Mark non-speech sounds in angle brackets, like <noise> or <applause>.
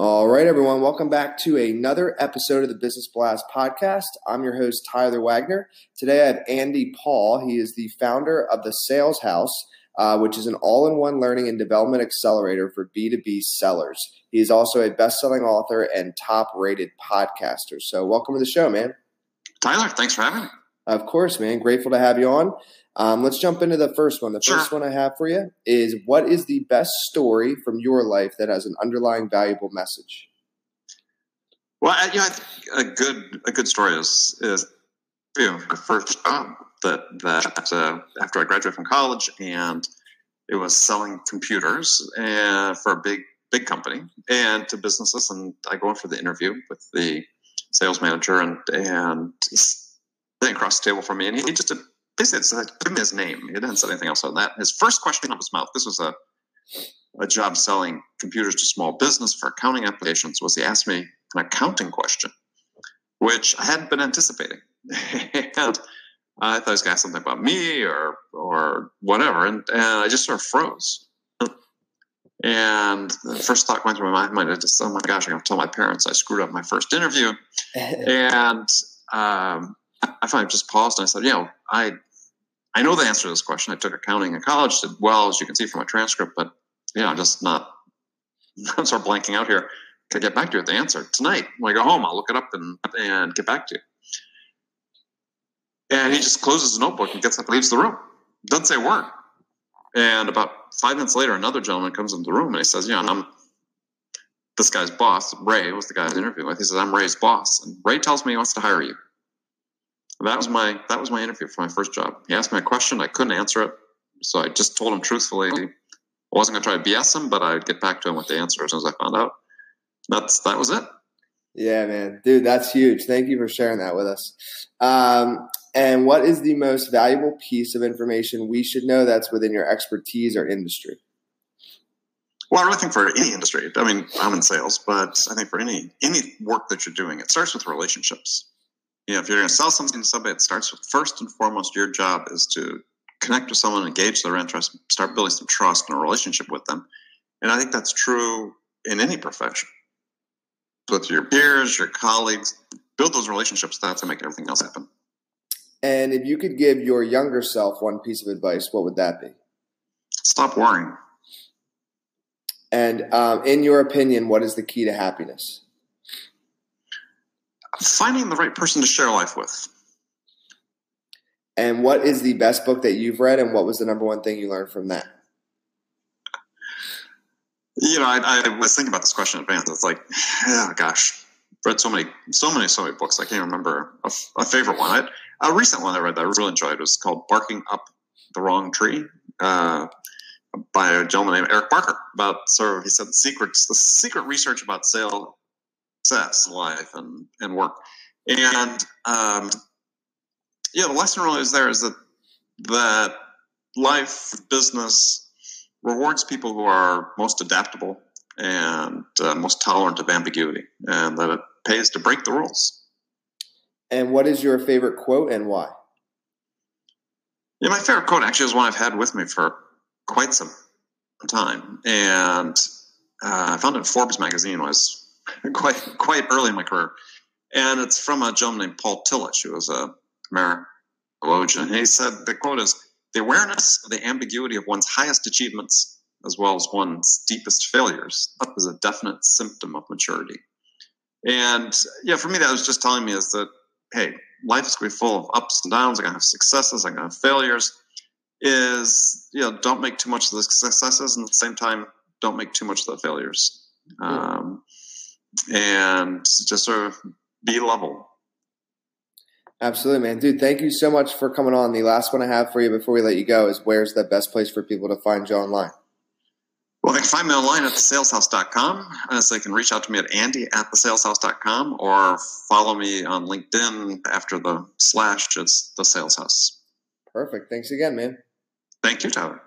All right, everyone, welcome back to another episode of the Business Blast podcast. I'm your host, Tyler Wagner. Today I have Andy Paul. He is the founder of the Sales House, uh, which is an all in one learning and development accelerator for B2B sellers. He is also a best selling author and top rated podcaster. So, welcome to the show, man. Tyler, thanks for having me. Of course, man. Grateful to have you on. Um, let's jump into the first one. The Sure. first one I have for you is what is the best story from your life that has an underlying valuable message? Well, I, you know, I think a good a good story is is you know the first job that that uh, after I graduated from college and it was selling computers and for a big big company and to businesses and I go in for the interview with the sales manager and and sitting across the table from me and he just basically said give me his name he didn't say anything else on that his first question out of his mouth this was a a job selling computers to small business for accounting applications was he asked me an accounting question, which I hadn't been anticipating. <laughs> and I thought he was going to ask something about me or or whatever, and, and I just sort of froze. And the first thought went through my mind, I just, oh my gosh, I'm going to tell my parents I screwed up my first interview. <laughs> And um, I finally just paused and I said, you know, I I know the answer to this question. I took accounting in college, did well, as you can see from my transcript, but you know, I'm just not, <laughs> I'm sort of blanking out here. Can I get back to you with the answer tonight? When I go home, I'll look it up and, and get back to you. And he just closes his notebook and gets up and leaves the room. Doesn't say a word. And about five minutes later, another gentleman comes into the room and he says, Yeah, I'm this guy's boss. Ray was the guy I was interviewing with. He says, I'm Ray's boss. And Ray tells me he wants to hire you. That was my that was my interview for my first job. He asked me a question, I couldn't answer it, so I just told him truthfully. I wasn't going to try to BS him, but I'd get back to him with the answer as soon as I found out. That's that was it. Yeah, man. Dude, that's huge. Thank you for sharing that with us. Um, and what is the most valuable piece of information we should know that's within your expertise or industry? Well, I really think for any industry. I mean, I'm in sales, but I think for any any work that you're doing, it starts with relationships. You know, if you're going to sell something to somebody, it starts with first and foremost, your job is to connect with someone, engage their interest, start building some trust and a relationship with them. And I think that's true in any profession. With your peers, your colleagues, build those relationships. That's to make everything else happen. And if you could give your younger self one piece of advice, what would that be? Stop worrying. And um, in your opinion, what is the key to happiness? Finding the right person to share life with. And what is the best book that you've read, and what was the number one thing you learned from that? You know, I, I was thinking about this question in advance. It's like, oh gosh, read so many, so many, so many books. I can't remember a, a favorite one. I, a recent one I read that I really enjoyed was called "Barking Up the Wrong Tree" uh, by a gentleman named Eric Barker. About sort of, he said the secrets, the secret research about sales success, life, and and work. And um, yeah, the lesson really is there is that that life, business rewards people who are most adaptable and uh, most tolerant of ambiguity, and that it pays to break the rules. And what is your favorite quote and why? Yeah, my favorite quote actually is one I've had with me for quite some time, and uh, I found it in Forbes magazine. When I was <laughs> quite quite early in my career, and it's from a gentleman named Paul Tillich, who was a American he said the quote is the awareness of the ambiguity of one's highest achievements as well as one's deepest failures is a definite symptom of maturity. And yeah, for me, that was just telling me is that, hey, life is going to be full of ups and downs. I'm going to have successes. I'm going to have failures. Is, you know, don't make too much of the successes and at the same time, don't make too much of the failures. Um, and just sort of be level. Absolutely, man. Dude, thank you so much for coming on. The last one I have for you before we let you go is where's the best place for people to find you online? Well, they can find me online at thesaleshouse.com. Uh, so they can reach out to me at andy at thesaleshouse.com or follow me on LinkedIn after the slash, it's the sales house. Perfect. Thanks again, man. Thank you, Tyler.